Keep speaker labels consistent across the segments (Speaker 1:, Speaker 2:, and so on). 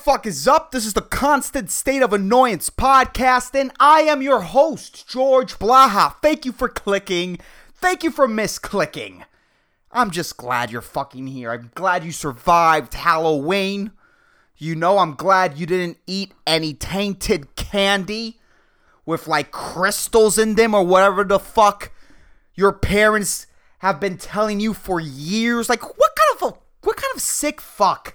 Speaker 1: fuck is up? This is the Constant State of Annoyance podcast, and I am your host, George Blaha. Thank you for clicking. Thank you for misclicking. I'm just glad you're fucking here. I'm glad you survived Halloween. You know, I'm glad you didn't eat any tainted candy with like crystals in them or whatever the fuck your parents have been telling you for years. Like, what kind of a what kind of sick fuck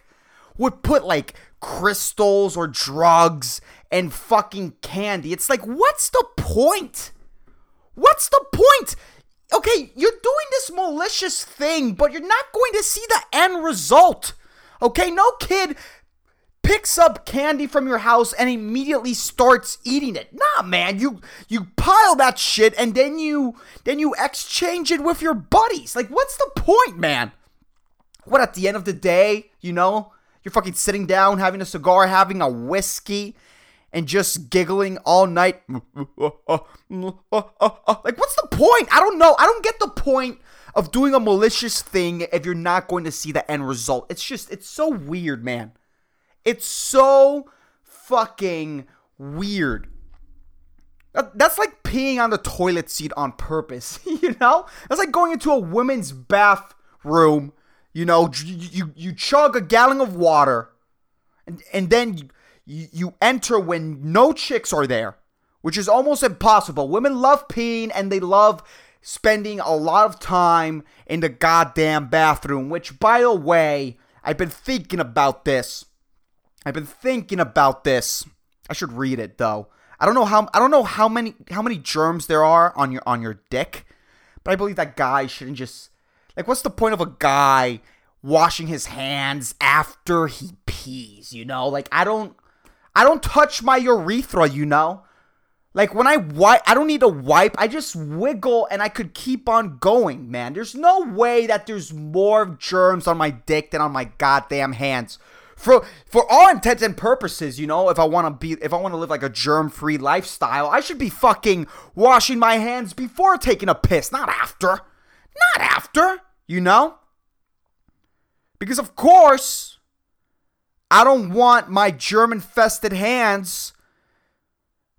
Speaker 1: would put like crystals or drugs and fucking candy? It's like, what's the point? What's the point? Okay, you're doing this malicious thing, but you're not going to see the end result. Okay, no kid picks up candy from your house and immediately starts eating it. Nah, man, you you pile that shit and then you then you exchange it with your buddies. Like what's the point, man? What at the end of the day, you know, you're fucking sitting down having a cigar, having a whiskey and just giggling all night. Like what's the point? I don't know. I don't get the point of doing a malicious thing if you're not going to see the end result. It's just it's so weird, man. It's so fucking weird. That's like peeing on the toilet seat on purpose, you know? That's like going into a women's bathroom, you know, you, you, chug a gallon of water, and, and then you, you, enter when no chicks are there, which is almost impossible. Women love peeing and they love spending a lot of time in the goddamn bathroom, which, by the way, I've been thinking about this I've been thinking about this. I should read it though. I don't know how I don't know how many how many germs there are on your on your dick, but I believe that guy shouldn't just like what's the point of a guy washing his hands after he pees, you know? Like I don't I don't touch my urethra, you know? Like when I wipe, I don't need to wipe. I just wiggle and I could keep on going, man. There's no way that there's more germs on my dick than on my goddamn hands for for all intents and purposes, you know, if I want to be if I want to live like a germ-free lifestyle, I should be fucking washing my hands before taking a piss, not after. Not after, you know? Because of course, I don't want my germ-infested hands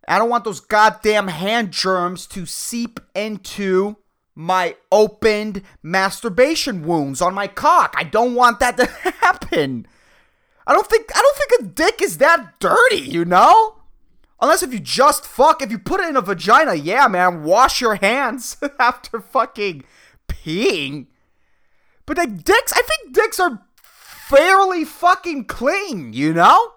Speaker 1: I don't want those goddamn hand germs to seep into my opened masturbation wounds on my cock. I don't want that to happen. I don't think I don't think a dick is that dirty, you know? Unless if you just fuck, if you put it in a vagina, yeah, man, wash your hands after fucking peeing. But like dicks, I think dicks are fairly fucking clean, you know?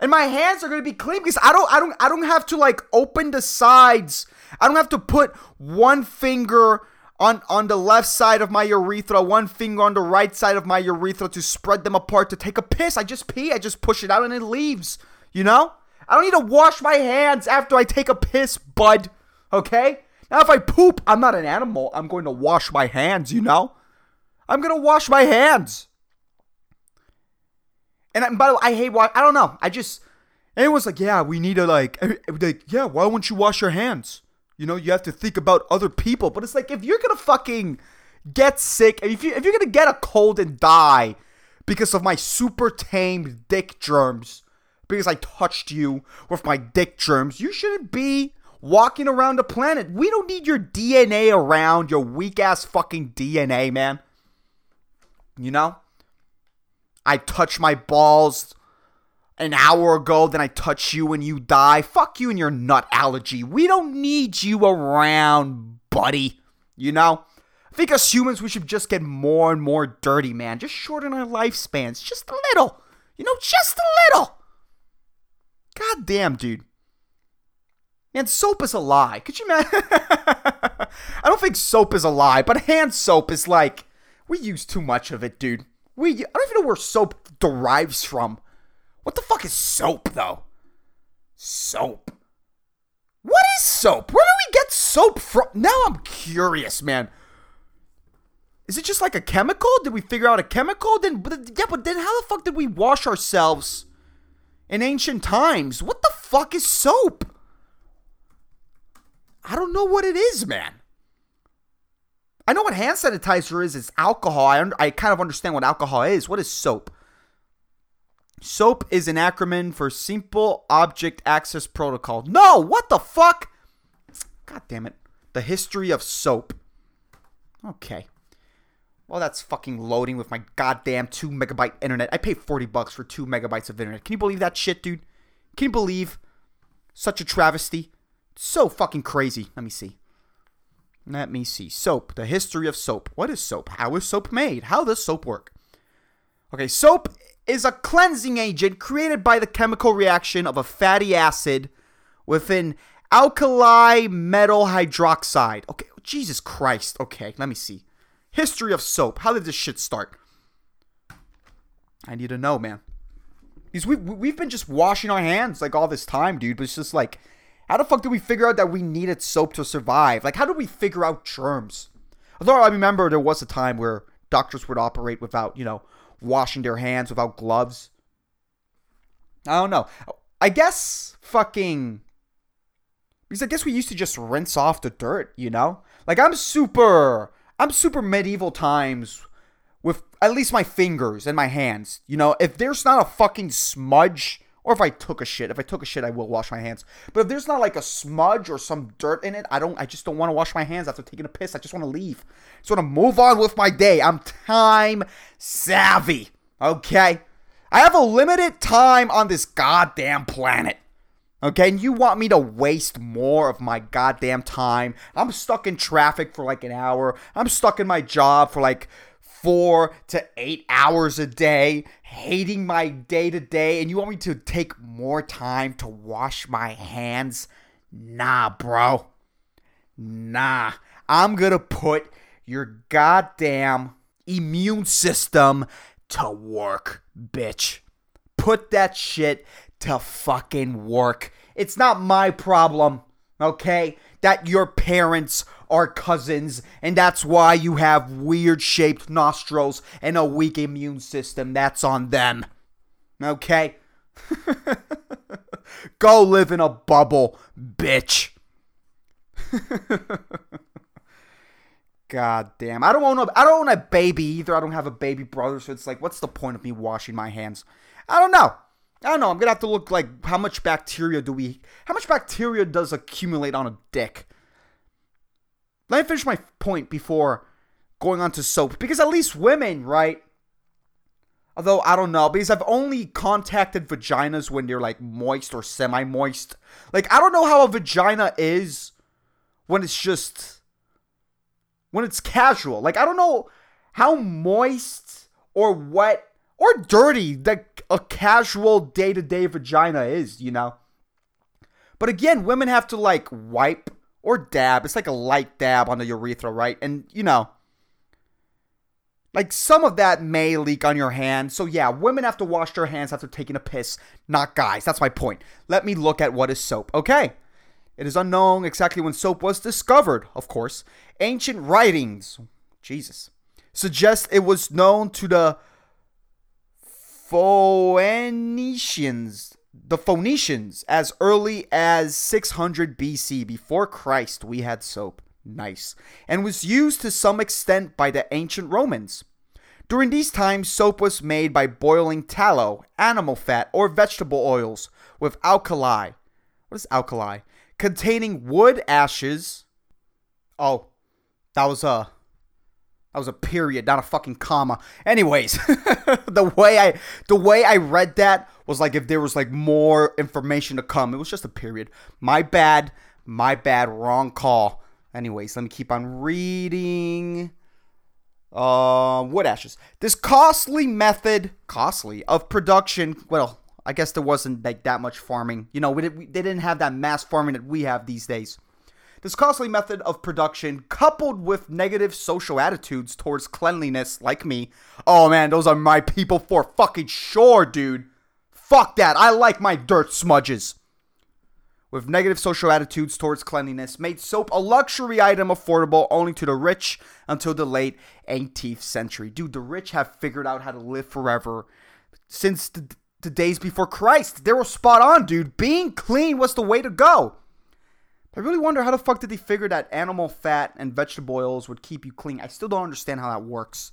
Speaker 1: And my hands are gonna be clean because I don't I don't I don't have to like open the sides. I don't have to put one finger on on the left side of my urethra, one finger on the right side of my urethra to spread them apart to take a piss. I just pee, I just push it out and it leaves. You know? I don't need to wash my hands after I take a piss, bud. Okay? Now if I poop, I'm not an animal. I'm going to wash my hands, you know? I'm to wash my hands. And, by the way, I hate wash. I don't know. I just everyone's like, "Yeah, we need to like like yeah, why won't you wash your hands?" You know, you have to think about other people. But it's like if you're gonna fucking get sick, if you if you're gonna get a cold and die because of my super tame dick germs, because I touched you with my dick germs, you shouldn't be walking around the planet. We don't need your DNA around, your weak ass fucking DNA, man. You know? I touch my balls an hour ago, then I touch you and you die. Fuck you and your nut allergy. We don't need you around, buddy. You know? I think as humans, we should just get more and more dirty, man. Just shorten our lifespans. Just a little. You know, just a little. God damn, dude. And soap is a lie. Could you imagine? I don't think soap is a lie, but hand soap is like, we use too much of it, dude. We, I don't even know where soap derives from. What the fuck is soap, though? Soap. What is soap? Where do we get soap from? Now I'm curious, man. Is it just like a chemical? Did we figure out a chemical? Then, but, yeah, but then how the fuck did we wash ourselves in ancient times? What the fuck is soap? I don't know what it is, man. I know what hand sanitizer is. It's alcohol. I, I kind of understand what alcohol is. What is soap? SOAP is an acronym for Simple Object Access Protocol. No, what the fuck? God damn it. The history of SOAP. Okay. Well, that's fucking loading with my goddamn 2 megabyte internet. I pay 40 bucks for 2 megabytes of internet. Can you believe that shit, dude? Can you believe such a travesty? So fucking crazy. Let me see. Let me see. Soap. The history of soap. What is soap? How is soap made? How does soap work? Okay, soap is a cleansing agent created by the chemical reaction of a fatty acid with an alkali metal hydroxide. Okay, Jesus Christ. Okay, let me see. History of soap. How did this shit start? I need to know, man. Because we we've been just washing our hands like all this time, dude. But it's just like, how the fuck did we figure out that we needed soap to survive? Like, how did we figure out germs? Although I remember there was a time where doctors would operate without, you know, washing their hands without gloves. I don't know. I guess fucking because I guess we used to just rinse off the dirt, you know? Like I'm super I'm super medieval times with at least my fingers and my hands. You know, if there's not a fucking smudge or if I took a shit, if I took a shit, I will wash my hands. But if there's not like a smudge or some dirt in it, I don't I just don't want to wash my hands after taking a piss. I just want to leave. I just want to move on with my day. I'm time savvy. Okay? I have a limited time on this goddamn planet. Okay, and you want me to waste more of my goddamn time? I'm stuck in traffic for like an hour. I'm stuck in my job for like four to eight hours a day, hating my day to day, and you want me to take more time to wash my hands? Nah, bro. Nah. I'm gonna put your goddamn immune system to work, bitch. Put that shit to fucking work. It's not my problem, okay? That your parents are cousins and that's why you have weird shaped nostrils and a weak immune system. That's on them, okay? Go live in a bubble, bitch. God damn. I don't want a, I don't want a baby either. I don't have a baby brother, so it's like what's the point of me washing my hands? I don't know. I don't know. I'm gonna have to look like how much bacteria do we? How much bacteria does accumulate on a dick? Let me finish my point before going on to soap, because at least women, right? Although I don't know, because I've only contacted vaginas when they're like moist or semi-moist. Like I don't know how a vagina is when it's just when it's casual. Like I don't know how moist or wet or dirty that a casual day to day vagina is, you know? But again, women have to like wipe or dab. It's like a light dab on the urethra, right? And, you know, like some of that may leak on your hand. So, yeah, women have to wash their hands after taking a piss, not guys. That's my point. Let me look at what is soap. Okay. It is unknown exactly when soap was discovered, of course. Ancient writings, Jesus, suggest it was known to the Phoenicians, the Phoenicians, as early as 600 BC, before Christ, we had soap. Nice. And was used to some extent by the ancient Romans. During these times, soap was made by boiling tallow, animal fat, or vegetable oils with alkali. What is alkali? Containing wood ashes. Oh, that was a that was a period, not a fucking comma. Anyways, the way I the way I read that was like if there was like more information to come. It was just a period. My bad. My bad. Wrong call. Anyways, let me keep on reading. Uh, wood ashes. This costly method, costly of production. Well, I guess there wasn't like that much farming. You know, we, did, we they didn't have that mass farming that we have these days. This costly method of production, coupled with negative social attitudes towards cleanliness, like me, oh man, those are my people for fucking sure, dude. Fuck that. I like my dirt smudges. With negative social attitudes towards cleanliness, made soap a luxury item affordable only to the rich until the late 18th century. Dude, the rich have figured out how to live forever since the, the days before Christ. They were spot on, dude. Being clean was the way to go. I really wonder how the fuck did they figure that animal fat and vegetable oils would keep you clean. I still don't understand how that works.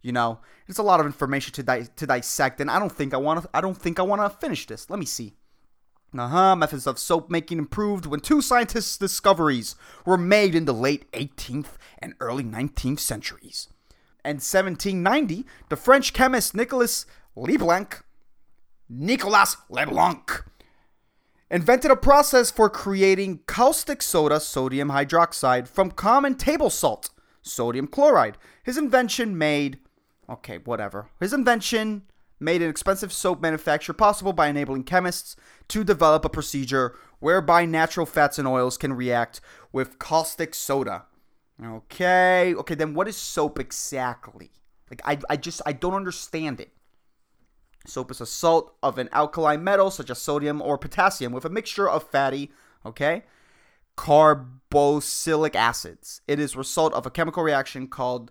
Speaker 1: You know, it's a lot of information to di- to dissect, and I don't think I want to. I don't think I want to finish this. Let me see. Uh huh. Methods of soap making improved when two scientists' discoveries were made in the late 18th and early 19th centuries. In 1790, the French chemist Nicolas Leblanc, Nicolas Leblanc, invented a process for creating caustic soda, sodium hydroxide, from common table salt, sodium chloride. His invention made, okay, whatever. His invention made an expensive soap manufacture possible by enabling chemists to develop a procedure whereby natural fats and oils can react with caustic soda. Okay, okay, then what is soap exactly? Like, I, I just, I don't understand it. Soap is a salt of an alkaline metal such as sodium or potassium with a mixture of fatty, okay, carboxylic acids. It is result of a chemical reaction called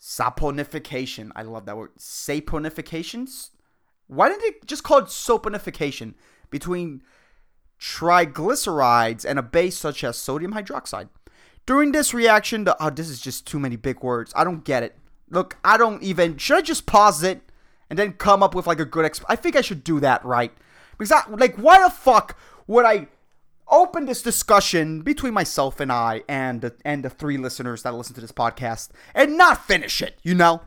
Speaker 1: saponification. I love that word. Saponifications? Why didn't they just call it soaponification between triglycerides and a base such as sodium hydroxide? During this reaction, the, oh, this is just too many big words. I don't get it. Look, I don't even. Should I just pause it and then come up with like a good exp? I think I should do that, right? Because I, like, why the fuck would I open this discussion between myself and I and the, and the three listeners that listen to this podcast and not finish it? You know.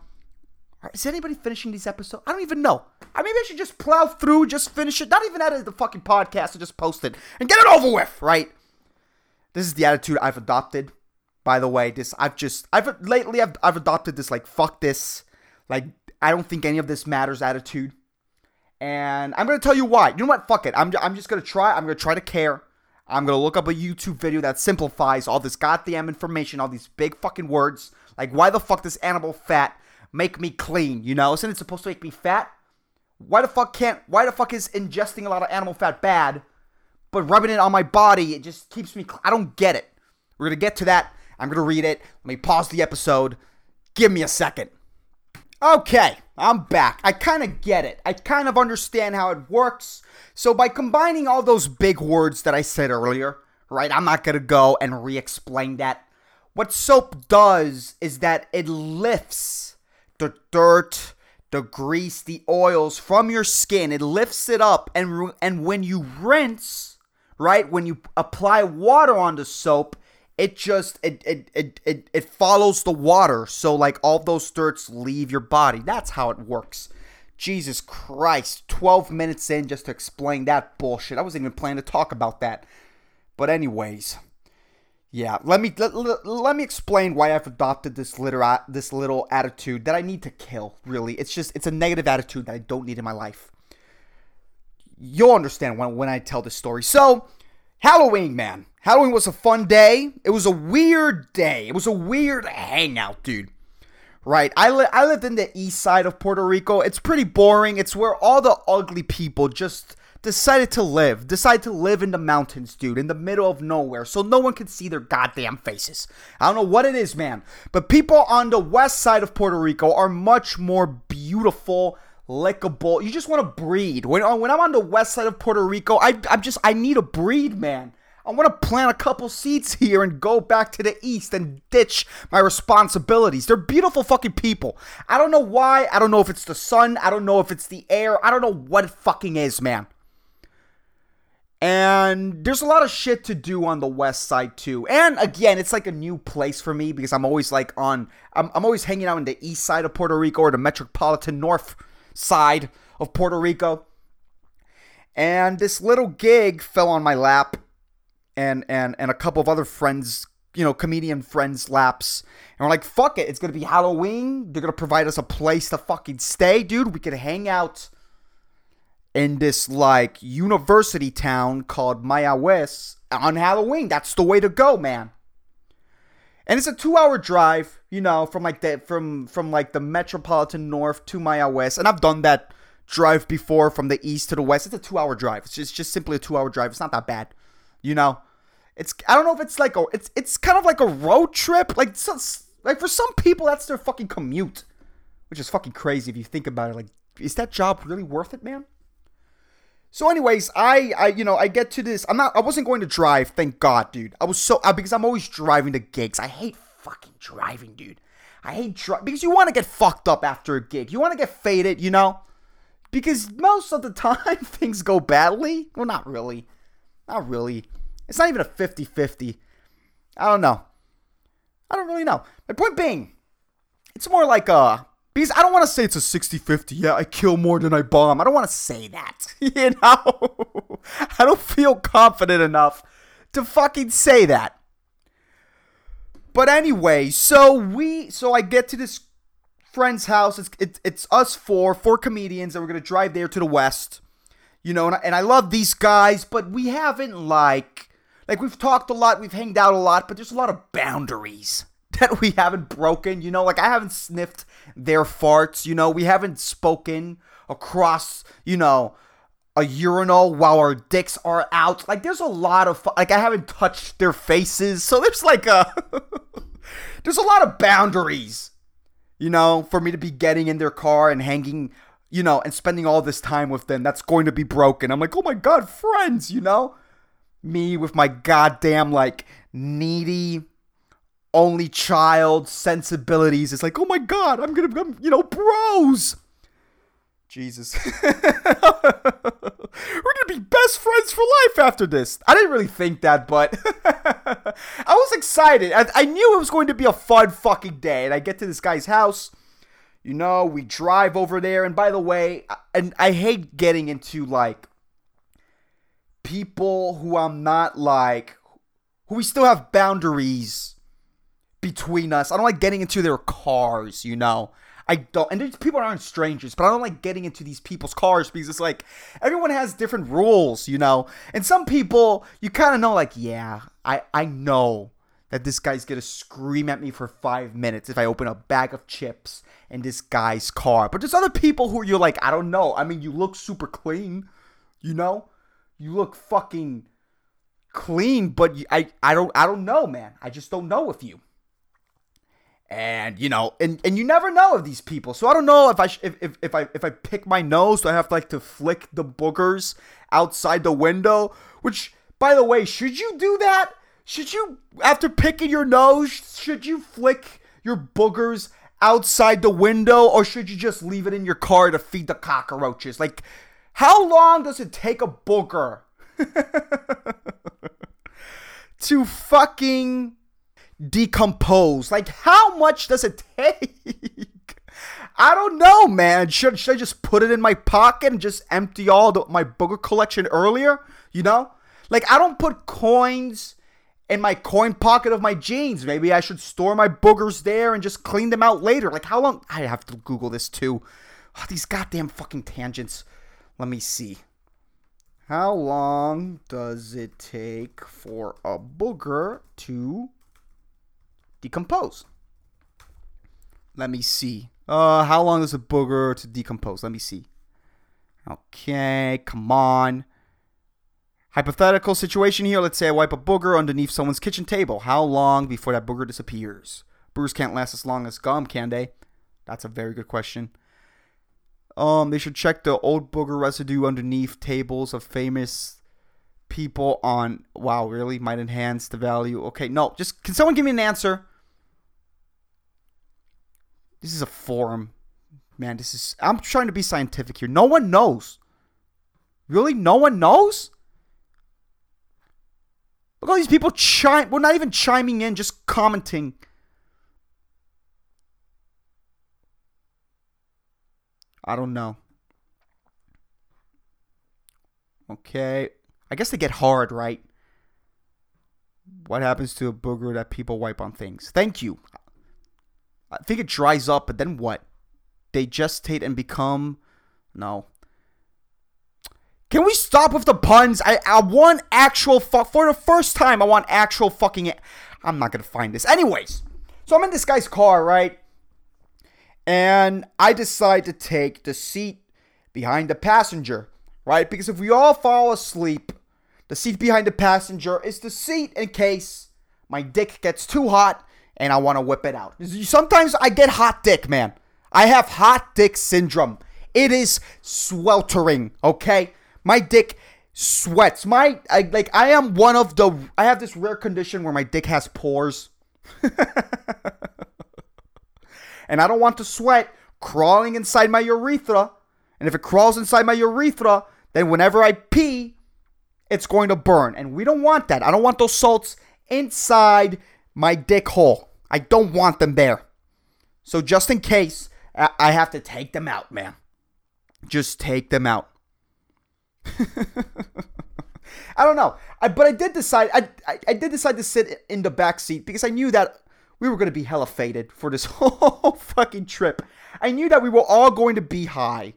Speaker 1: Is anybody finishing these episodes? I don't even know. I maybe I should just plow through, just finish it, not even edit the fucking podcast, and just post it and get it over with, right? This is the attitude I've adopted. By the way, this I've just I've lately I've I've adopted this like fuck this, like I don't think any of this matters attitude. And I'm gonna tell you why. You know what? Fuck it. I'm I'm just gonna try. I'm gonna try to care. I'm gonna look up a YouTube video that simplifies all this goddamn information, all these big fucking words. Like why the fuck does animal fat make me clean? You know, isn't it supposed to make me fat? Why the fuck can't? Why the fuck is ingesting a lot of animal fat bad? But rubbing it on my body, it just keeps me. I don't get it. We're gonna get to that. I'm gonna read it. Let me pause the episode. Give me a second. Okay, I'm back. I kind of get it. I kind of understand how it works. So by combining all those big words that I said earlier, right? I'm not gonna go and re-explain that. What soap does is that it lifts the dirt, the grease, the oils from your skin. It lifts it up, and and when you rinse, right? When you apply water on the soap, it just it it, it it it follows the water. So like all those dirts leave your body. That's how it works. Jesus Christ, 12 minutes in just to explain that bullshit. I wasn't even planning to talk about that. But anyways, yeah, let me let, let, let me explain why I've adopted this little this little attitude that I need to kill. Really, it's just it's a negative attitude that I don't need in my life. You'll understand when when I tell this story. So, Halloween, man. Halloween was a fun day. It was a weird day. It was a weird hangout, dude. Right. I li- I lived in the east side of Puerto Rico. It's pretty boring. It's where all the ugly people just decided to live. Decided to live in the mountains, dude, in the middle of nowhere, so no one could see their goddamn faces. I don't know what it is, man, but people on the west side of Puerto Rico are much more beautiful, lickable. You just want to breed. When when I'm on the west side of Puerto Rico, I I'm just I need a breed, man. I want to plant a couple seeds here and go back to the east and ditch my responsibilities. They're beautiful fucking people. I don't know why. I don't know if it's the sun. I don't know if it's the air. I don't know what it fucking is, man. And there's a lot of shit to do on the west side too. And again, it's like a new place for me because I'm always like on I'm, I'm always hanging out in the east side of Puerto Rico or the metropolitan north side of Puerto Rico. And this little gig fell on my lap and and and a couple of other friends, you know, comedian friends laps. And we're like, fuck it, it's gonna be Halloween. They're gonna provide us a place to fucking stay, dude. We could hang out in this like university town called Mayagüez on Halloween. That's the way to go, man. And it's a two-hour drive, you know, from like the from from like the metropolitan north to Mayagüez and I've done that drive before from the east to the west. It's a two-hour drive. It's just, it's just simply a two-hour drive. It's not that bad, you know. It's I don't know if it's like a it's it's kind of like a road trip. Like so, like for some people that's their fucking commute, which is fucking crazy if you think about it. Like, is that job really worth it, man? So, anyways, I, I, you know, I get to this. I'm not. I wasn't going to drive. Thank God, dude. I was so I, because I'm always driving to gigs. I hate fucking driving, dude. I hate dri- because you want to get fucked up after a gig. You want to get faded, you know? Because most of the time things go badly. Well, not really. Not really. It's not even a 50 50. I don't know. I don't really know. My point being, it's more like a. Because I don't want to say it's a 60 50. Yeah, I kill more than I bomb. I don't want to say that. You know? I don't feel confident enough to fucking say that. But anyway, so we. So I get to this friend's house. It's, it, it's us four, four comedians, and we're going to drive there to the west. You know, and I, and I love these guys, but we haven't, like like we've talked a lot, we've hanged out a lot, but there's a lot of boundaries that we haven't broken, you know, like I haven't sniffed their farts, you know, we haven't spoken across, you know, a urinal while our dicks are out. Like there's a lot of like I haven't touched their faces. So there's like a there's a lot of boundaries, you know, for me to be getting in their car and hanging, you know, and spending all this time with them. That's going to be broken. I'm like, "Oh my god, friends," you know? Me with my goddamn like needy only child sensibilities. It's like, oh my god, I'm gonna become, you know, bros. Jesus. We're gonna be best friends for life after this. I didn't really think that, but I was excited. I, I knew it was going to be a fun fucking day. And I get to this guy's house. You know, we drive over there. And by the way, and I hate getting into like people who I'm not like, who we still have boundaries between us. I don't like getting into their cars, you know. I don't, and these people aren't strangers, but I don't like getting into these people's cars because it's like everyone has different rules, you know. And some people, you kind of know, like, yeah, I I know that this guy's gonna scream at me for five minutes if I open a bag of chips in this guy's car. But there's other people who you're like, I don't know. I mean, you look super clean, you know you look fucking clean, but I I don't I don't know, man. I just don't know with you. And you know, and, and you never know of these people. So I don't know if I sh- if, if if I if I pick my nose, do I have to like to flick the boogers outside the window? Which, by the way, should you do that? Should you after picking your nose, should you flick your boogers outside the window, or should you just leave it in your car to feed the cockroaches? Like, how long does it take a booger to fucking decompose? Like, how much does it take? I don't know, man. Should, should I just put it in my pocket and just empty all the, my booger collection earlier? You know? Like, I don't put coins in my coin pocket of my jeans. Maybe I should store my boogers there and just clean them out later. Like, how long? I have to Google this too. Oh, these goddamn fucking tangents. Let me see. How long does it take for a booger to decompose? Let me see. Uh, how long does a booger to decompose? Let me see. Okay, come on. Hypothetical situation here. Let's say I wipe a booger underneath someone's kitchen table. How long before that booger disappears? Boogers can't last as long as gum, can they? That's a very good question. Um, they should check the old booger residue underneath tables of famous people on. Wow, really? Might enhance the value. Okay, no, just can someone give me an answer? This is a forum. Man, this is. I'm trying to be scientific here. No one knows. Really? No one knows? Look at all these people chime. Well, not even chiming in, just commenting. I don't know. Okay. I guess they get hard, right? What happens to a booger that people wipe on things? Thank you. I think it dries up, but then what? They gestate and become. No. Can we stop with the puns? I, I want actual fu- for the first time. I want actual fucking. I'm not gonna find this. Anyways, so I'm in this guy's car, right? And I decide to take the seat behind the passenger, right? Because if we all fall asleep, the seat behind the passenger is the seat in case my dick gets too hot and I want to whip it out. Sometimes I get hot dick, man. I have hot dick syndrome. It is sweltering, okay? My dick sweats. My I, like I am one of the I have this rare condition where my dick has pores. And I don't want the sweat crawling inside my urethra. And if it crawls inside my urethra, then whenever I pee, it's going to burn. And we don't want that. I don't want those salts inside my dick hole. I don't want them there. So just in case, I have to take them out, man. Just take them out. I don't know. I, but I did decide I, I, I did decide to sit in the back seat because I knew that we were going to be hella faded for this whole fucking trip. I knew that we were all going to be high.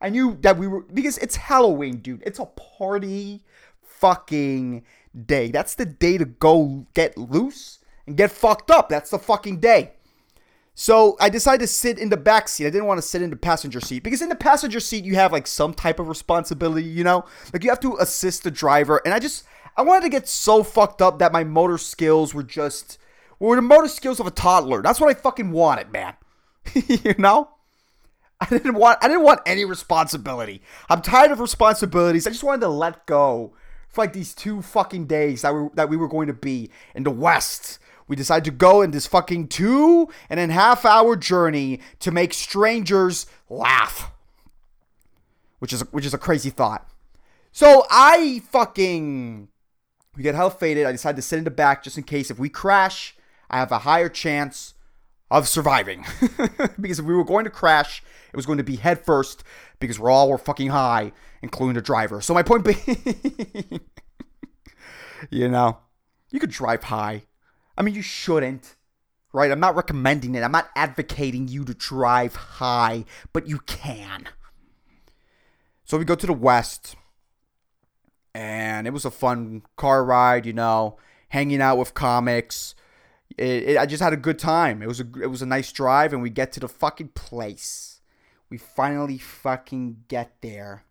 Speaker 1: I knew that we were because it's Halloween, dude. It's a party fucking day. That's the day to go get loose and get fucked up. That's the fucking day. So I decided to sit in the back seat. I didn't want to sit in the passenger seat because in the passenger seat you have like some type of responsibility, you know? Like you have to assist the driver. And I just I wanted to get so fucked up that my motor skills were just were the motor skills of a toddler. That's what I fucking wanted, man. you know? I didn't want I didn't want any responsibility. I'm tired of responsibilities. I just wanted to let go for like these two fucking days that we that we were going to be in the West we decided to go in this fucking two and a half hour journey to make strangers laugh. Which is which is a crazy thought. So I fucking we get hell faded. I decided to sit in the back just in case if we crash, I have a higher chance of surviving. because if we were going to crash, it was going to be head first because we're all were fucking high, including the driver. So my point being, you know, you could drive high. I mean, you shouldn't, right? I'm not recommending it. I'm not advocating you to drive high, but you can. So we go to the west, and it was a fun car ride, you know, hanging out with comics. It, it, I just had a good time. It was a it was a nice drive, and we get to the fucking place. We finally fucking get there,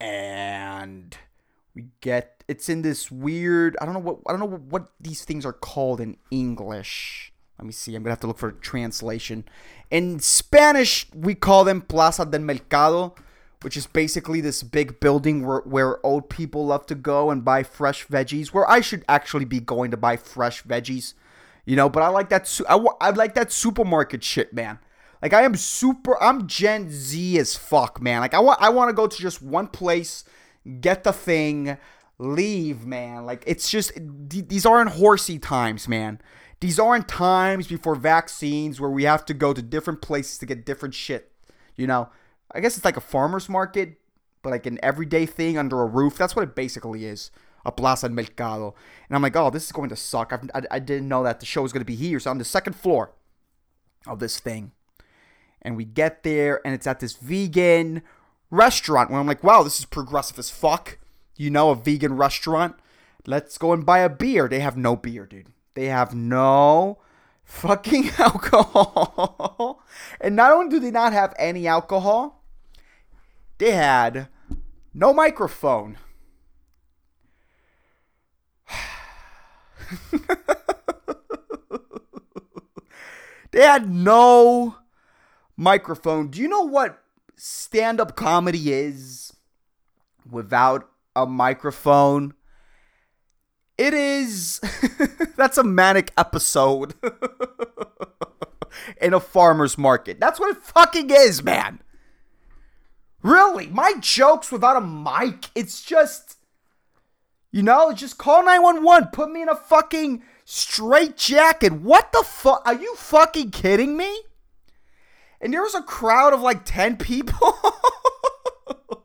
Speaker 1: and we get it's in this weird I don't know what I don't know what, these things are called in English. Let me see. I'm gonna have to look for a translation. In Spanish, we call them Plaza del Mercado, which is basically this big building where, where old people love to go and buy fresh veggies. Where I should actually be going to buy fresh veggies, you know. But I like that. I, I like that supermarket shit, man. Like I am super. I'm Gen Z as fuck, man. Like I want. I want to go to just one place get the thing, leave, man. Like it's just these aren't horsey times, man. These aren't times before vaccines where we have to go to different places to get different shit. You know, I guess it's like a farmer's market, but like an everyday thing under a roof. That's what it basically is. A plaza del mercado. And I'm like, oh, this is going to suck. I, I, I didn't know that the show was going to be here. So I'm on the second floor of this thing. And we get there, and it's at this vegan restaurant where I'm like, wow, this is progressive as fuck. You know, a vegan restaurant. Let's go and buy a beer. They have no beer, dude. They have no fucking alcohol. and not only do they not have any alcohol, they had no microphone. they had no microphone. Do you know what stand up comedy is without a microphone, it is. that's a manic episode in a farmer's market. That's what it fucking is, man. Really, my jokes without a mic, it's just. You know, just call 911. Put me in a fucking straight jacket. What the fuck? Are you fucking kidding me? and there was a crowd of like 10 people.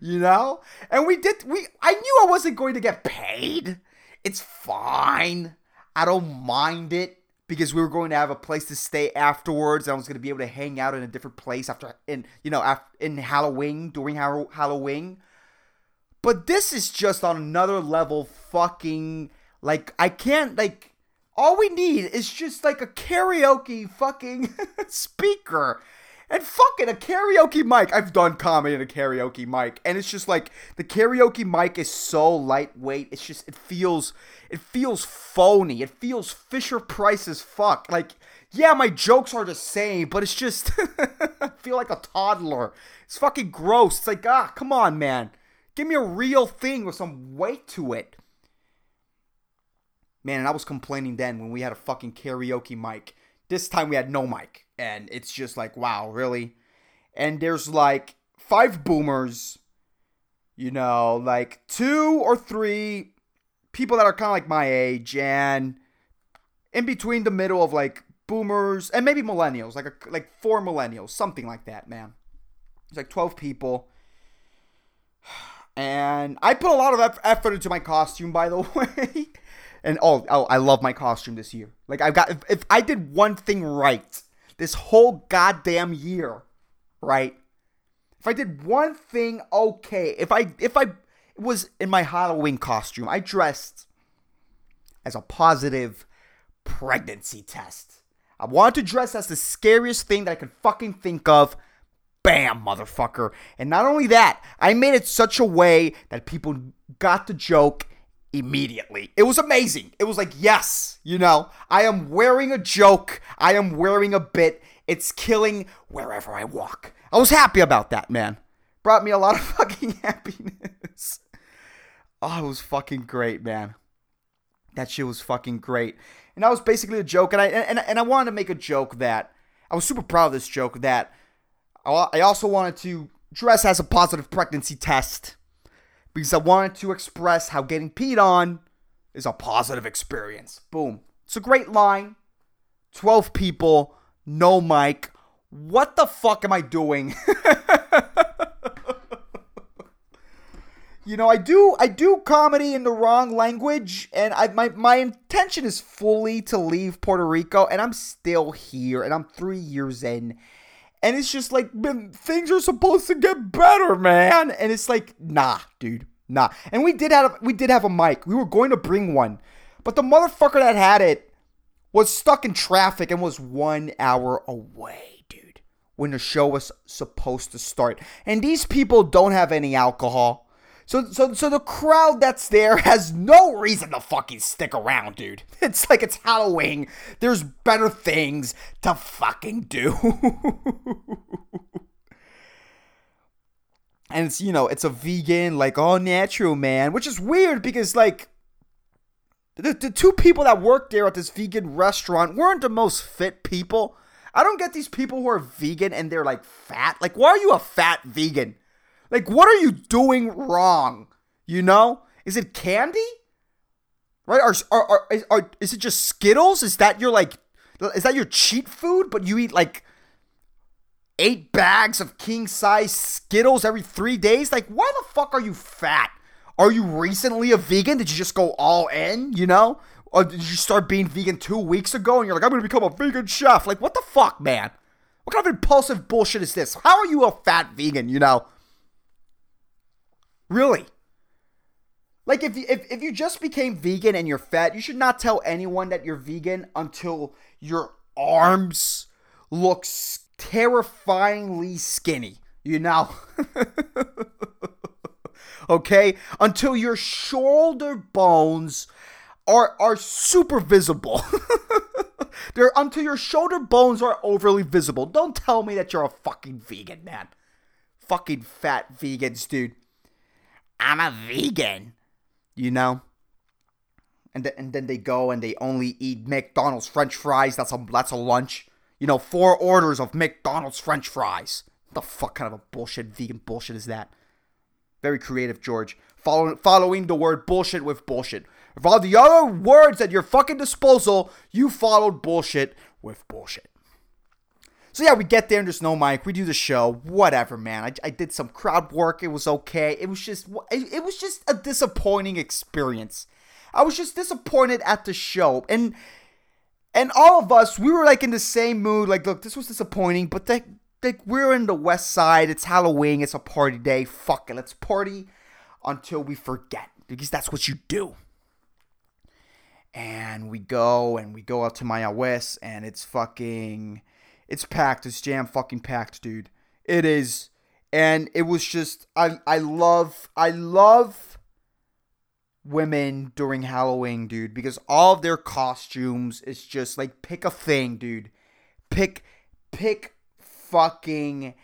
Speaker 1: you know? And we did we I knew I wasn't going to get paid. It's fine. I don't mind it because we were going to have a place to stay afterwards. I was going to be able to hang out in a different place after in you know after, in Halloween during Halloween. But this is just on another level fucking like I can't like all we need is just like a karaoke fucking speaker. And fucking a karaoke mic. I've done comedy in a karaoke mic, and it's just like the karaoke mic is so lightweight. It's just it feels it feels phony. It feels Fisher Price as fuck. Like yeah, my jokes are the same, but it's just I feel like a toddler. It's fucking gross. It's like ah, come on, man. Give me a real thing with some weight to it. Man, and I was complaining then when we had a fucking karaoke mic. This time we had no mic. And it's just like, wow, really? And there's like five boomers, you know, like two or three people that are kind of like my age, and in between the middle of like boomers and maybe millennials, like a, like four millennials, something like that, man. It's like 12 people. And I put a lot of effort into my costume, by the way. and oh, oh, I love my costume this year. Like I've got, if, if I did one thing right this whole goddamn year, right? If I did one thing okay, if I if I was in my Halloween costume, I dressed as a positive pregnancy test. I wanted to dress as the scariest thing that I could fucking think of Bam, motherfucker. And not only that, I made it such a way that people got the joke immediately. It was amazing. It was like, yes, you know, I am wearing a joke. I am wearing a bit. It's killing wherever I walk. I was happy about that, man. Brought me a lot of fucking happiness. Oh, it was fucking great, man. That shit was fucking great. And that was basically a joke. And I and, and I wanted to make a joke that I was super proud of this joke that I also wanted to dress as a positive pregnancy test because I wanted to express how getting peed on is a positive experience. Boom. It's a great line. 12 people, no mic. What the fuck am I doing? you know, I do I do comedy in the wrong language and I my my intention is fully to leave Puerto Rico and I'm still here and I'm 3 years in and it's just like, man, things are supposed to get better, man. And it's like, nah, dude, nah. And we did have we did have a mic. We were going to bring one, but the motherfucker that had it was stuck in traffic and was one hour away, dude, when the show was supposed to start. And these people don't have any alcohol. So, so, so the crowd that's there has no reason to fucking stick around, dude. It's like it's Halloween. There's better things to fucking do. and it's, you know, it's a vegan, like, all natural, man, which is weird because, like, the, the two people that worked there at this vegan restaurant weren't the most fit people. I don't get these people who are vegan and they're like fat. Like, why are you a fat vegan? Like, what are you doing wrong? You know? Is it candy? Right? Are, are, are, are, is it just Skittles? Is that your, like, is that your cheat food? But you eat, like, eight bags of king size Skittles every three days? Like, why the fuck are you fat? Are you recently a vegan? Did you just go all in, you know? Or did you start being vegan two weeks ago and you're like, I'm gonna become a vegan chef? Like, what the fuck, man? What kind of impulsive bullshit is this? How are you a fat vegan, you know? Really? Like if you, if, if you just became vegan and you're fat, you should not tell anyone that you're vegan until your arms look terrifyingly skinny, you know? okay? Until your shoulder bones are are super visible. They're until your shoulder bones are overly visible. Don't tell me that you're a fucking vegan, man. Fucking fat vegans, dude. I'm a vegan, you know? And, th- and then they go and they only eat McDonald's french fries. That's a, that's a lunch. You know, four orders of McDonald's french fries. What the fuck kind of a bullshit vegan bullshit is that? Very creative, George. Follow, following the word bullshit with bullshit. Of all the other words at your fucking disposal, you followed bullshit with bullshit. So yeah, we get there and there's no mic. We do the show. Whatever, man. I, I did some crowd work. It was okay. It was just it, it was just a disappointing experience. I was just disappointed at the show. And and all of us, we were like in the same mood. Like, look, this was disappointing, but like, like we're in the West Side. It's Halloween. It's a party day. Fuck it. Let's party until we forget because that's what you do. And we go and we go out to Mayagüez, and it's fucking it's packed. It's jam fucking packed, dude. It is. And it was just I I love I love women during Halloween, dude, because all of their costumes is just like pick a thing, dude. Pick pick fucking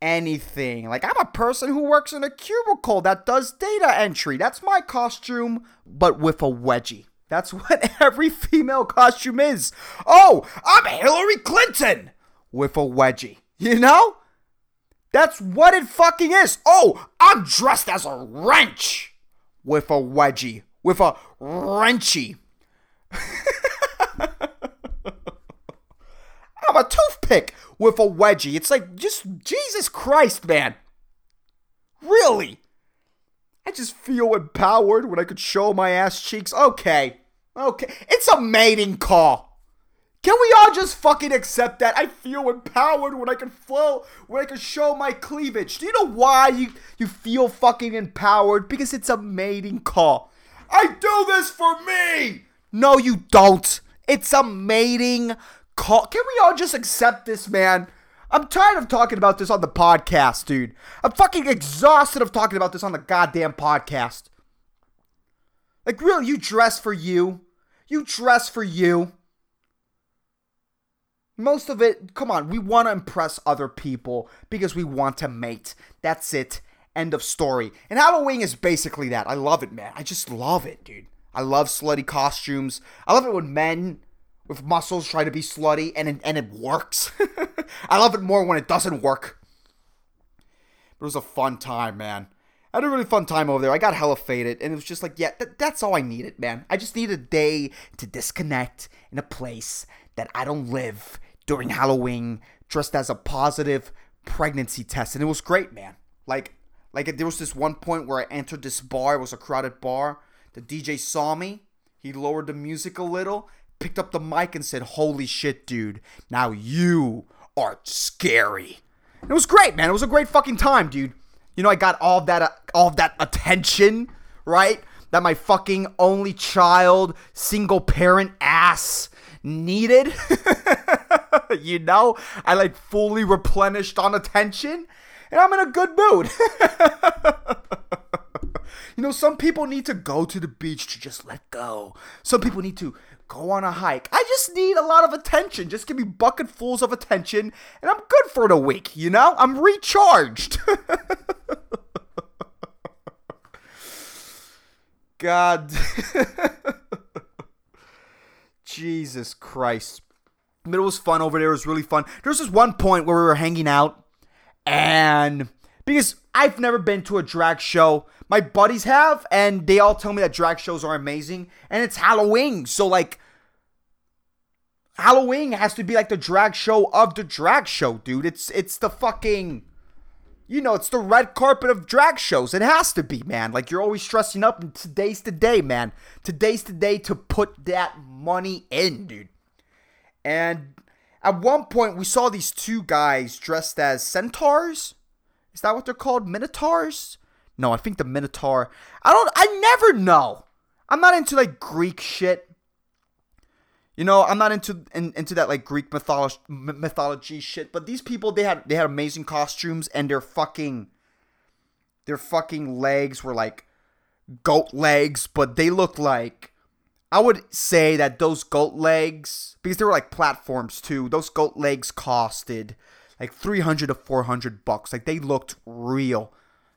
Speaker 1: anything. Like I'm a person who works in a cubicle that does data entry. That's my costume, but with a wedgie. That's what every female costume is. Oh, I'm Hillary Clinton with a wedgie. You know? That's what it fucking is. Oh, I'm dressed as a wrench with a wedgie. With a wrenchy. I'm a toothpick with a wedgie. It's like, just Jesus Christ, man. Really? I just feel empowered when I could show my ass cheeks. Okay. Okay. It's a mating call. Can we all just fucking accept that? I feel empowered when I can flow, when I can show my cleavage. Do you know why you, you feel fucking empowered? Because it's a mating call. I do this for me! No, you don't. It's a mating call. Can we all just accept this, man? I'm tired of talking about this on the podcast, dude. I'm fucking exhausted of talking about this on the goddamn podcast. Like, really, you dress for you. You dress for you. Most of it, come on, we want to impress other people because we want to mate. That's it. End of story. And Halloween is basically that. I love it, man. I just love it, dude. I love slutty costumes. I love it when men with muscles try to be slutty and it, and it works. I love it more when it doesn't work. But it was a fun time, man. I had a really fun time over there. I got hella faded, and it was just like, yeah, th- that's all I needed, man. I just need a day to disconnect in a place that I don't live during Halloween, dressed as a positive pregnancy test, and it was great, man. Like, like there was this one point where I entered this bar. It was a crowded bar. The DJ saw me. He lowered the music a little, picked up the mic, and said, "Holy shit, dude! Now you are scary." It was great, man. It was a great fucking time, dude. You know, I got all that, uh, all of that attention, right? That my fucking only child, single parent ass needed. you know, I like fully replenished on attention and I'm in a good mood. you know, some people need to go to the beach to just let go. Some people need to go on a hike. I just need a lot of attention. Just give me bucketfuls of attention and I'm good for the week, you know? I'm recharged. God. Jesus Christ. But it was fun over there. It was really fun. There was this one point where we were hanging out, and because I've never been to a drag show, my buddies have, and they all tell me that drag shows are amazing, and it's Halloween. So, like, Halloween has to be like the drag show of the drag show, dude. It's it's the fucking you know, it's the red carpet of drag shows. It has to be, man. Like you're always stressing up and today's the day, man. Today's the day to put that money in, dude. And at one point, we saw these two guys dressed as centaurs. Is that what they're called? Minotaurs? No, I think the Minotaur. I don't. I never know. I'm not into like Greek shit. You know, I'm not into in, into that like Greek mythology mythology shit. But these people, they had they had amazing costumes, and their fucking their fucking legs were like goat legs, but they looked like I would say that those goat legs, because they were like platforms too, those goat legs costed like 300 to 400 bucks. Like they looked real.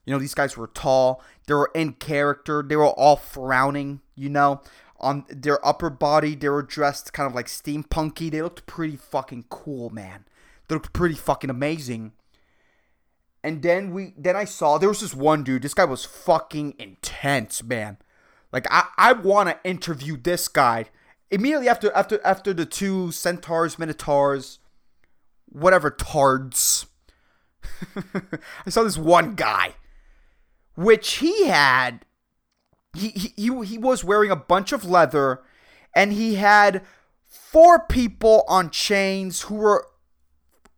Speaker 1: You know, these guys were tall, they were in character, they were all frowning, you know. On their upper body, they were dressed kind of like steampunky. They looked pretty fucking cool, man. They looked pretty fucking amazing. And then we then I saw there was this one dude. This guy was fucking intense, man. Like I, I want to interview this guy immediately after after after the two centaurs, minotaurs, whatever tards. I saw this one guy, which he had. He, he he he was wearing a bunch of leather, and he had four people on chains who were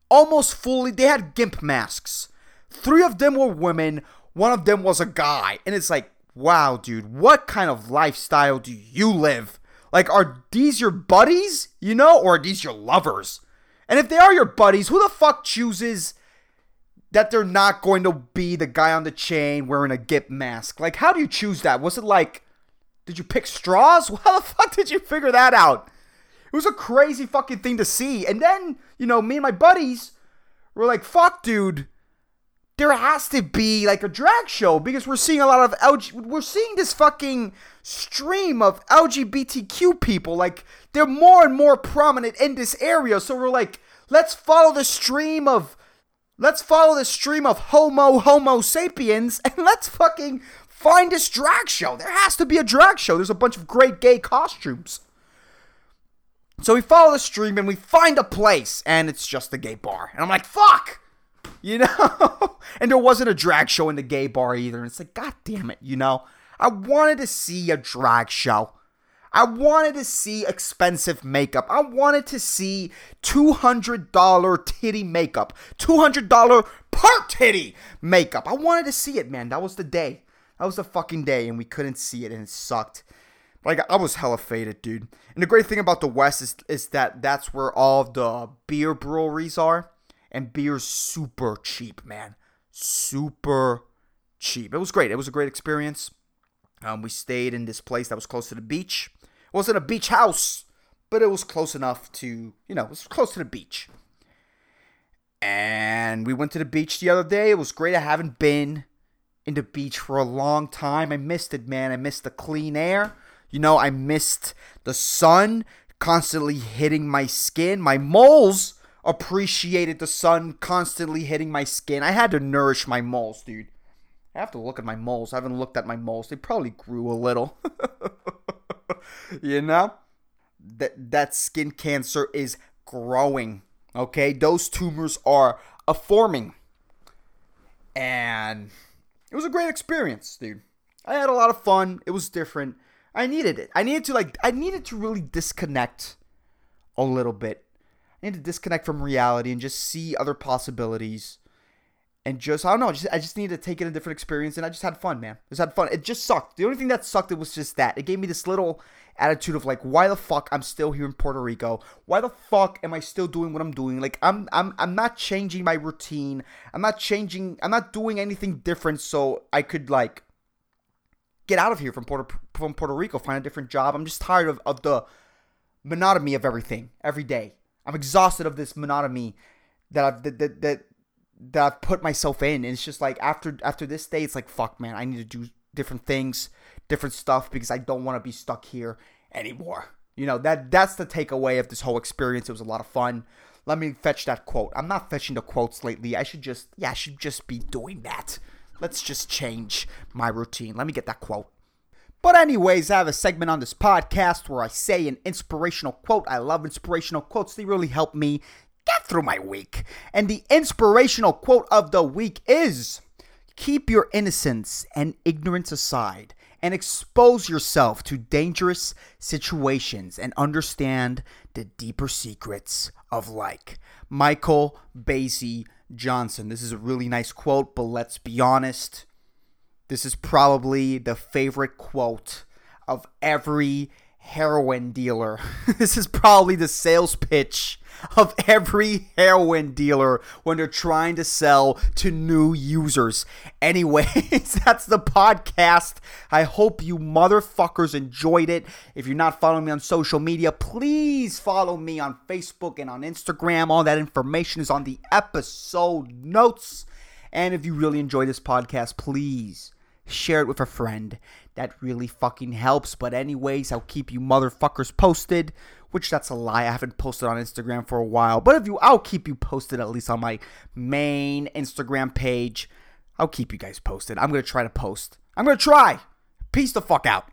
Speaker 1: almost fully. They had gimp masks. Three of them were women. One of them was a guy, and it's like wow, dude, what kind of lifestyle do you live? Like, are these your buddies, you know, or are these your lovers? And if they are your buddies, who the fuck chooses that they're not going to be the guy on the chain wearing a gimp mask? Like, how do you choose that? Was it like, did you pick straws? How the fuck did you figure that out? It was a crazy fucking thing to see. And then, you know, me and my buddies were like, fuck, dude there has to be like a drag show because we're seeing a lot of LG, we're seeing this fucking stream of LGBTQ people. Like they're more and more prominent in this area. So we're like let's follow the stream of let's follow the stream of homo homo sapiens and let's fucking find this drag show. There has to be a drag show. There's a bunch of great gay costumes. So we follow the stream and we find a place and it's just a gay bar. And I'm like fuck you know? and there wasn't a drag show in the gay bar either. And it's like, God damn it, you know? I wanted to see a drag show. I wanted to see expensive makeup. I wanted to see $200 titty makeup. $200 per titty makeup. I wanted to see it, man. That was the day. That was the fucking day, and we couldn't see it, and it sucked. Like, I was hella faded, dude. And the great thing about the West is, is that that's where all the beer breweries are and beer's super cheap, man. Super cheap. It was great. It was a great experience. Um, we stayed in this place that was close to the beach. It wasn't a beach house, but it was close enough to, you know, it was close to the beach. And we went to the beach the other day. It was great. I haven't been in the beach for a long time. I missed it, man. I missed the clean air. You know, I missed the sun constantly hitting my skin. My moles appreciated the sun constantly hitting my skin. I had to nourish my moles, dude. I have to look at my moles. I haven't looked at my moles. They probably grew a little. you know? That that skin cancer is growing. Okay? Those tumors are a forming. And it was a great experience, dude. I had a lot of fun. It was different. I needed it. I needed to like I needed to really disconnect a little bit I need to disconnect from reality and just see other possibilities. And just I don't know, just, I just need to take in a different experience, and I just had fun, man. Just had fun. It just sucked. The only thing that sucked it was just that it gave me this little attitude of like, why the fuck I'm still here in Puerto Rico? Why the fuck am I still doing what I'm doing? Like I'm I'm I'm not changing my routine. I'm not changing. I'm not doing anything different so I could like get out of here from Puerto from Puerto Rico, find a different job. I'm just tired of, of the monotony of everything every day. I'm exhausted of this monotony that I've that, that, that that I've put myself in. And it's just like after after this day, it's like fuck, man. I need to do different things, different stuff because I don't want to be stuck here anymore. You know that that's the takeaway of this whole experience. It was a lot of fun. Let me fetch that quote. I'm not fetching the quotes lately. I should just yeah, I should just be doing that. Let's just change my routine. Let me get that quote. But, anyways, I have a segment on this podcast where I say an inspirational quote. I love inspirational quotes, they really help me get through my week. And the inspirational quote of the week is Keep your innocence and ignorance aside and expose yourself to dangerous situations and understand the deeper secrets of like Michael Bassey Johnson. This is a really nice quote, but let's be honest this is probably the favorite quote of every heroin dealer. this is probably the sales pitch of every heroin dealer when they're trying to sell to new users. Anyways, that's the podcast. I hope you motherfuckers enjoyed it. If you're not following me on social media, please follow me on Facebook and on Instagram. All that information is on the episode notes. And if you really enjoy this podcast, please share it with a friend. That really fucking helps. But, anyways, I'll keep you motherfuckers posted. Which that's a lie. I haven't posted on Instagram for a while. But if you, I'll keep you posted at least on my main Instagram page. I'll keep you guys posted. I'm gonna try to post. I'm gonna try. Peace the fuck out.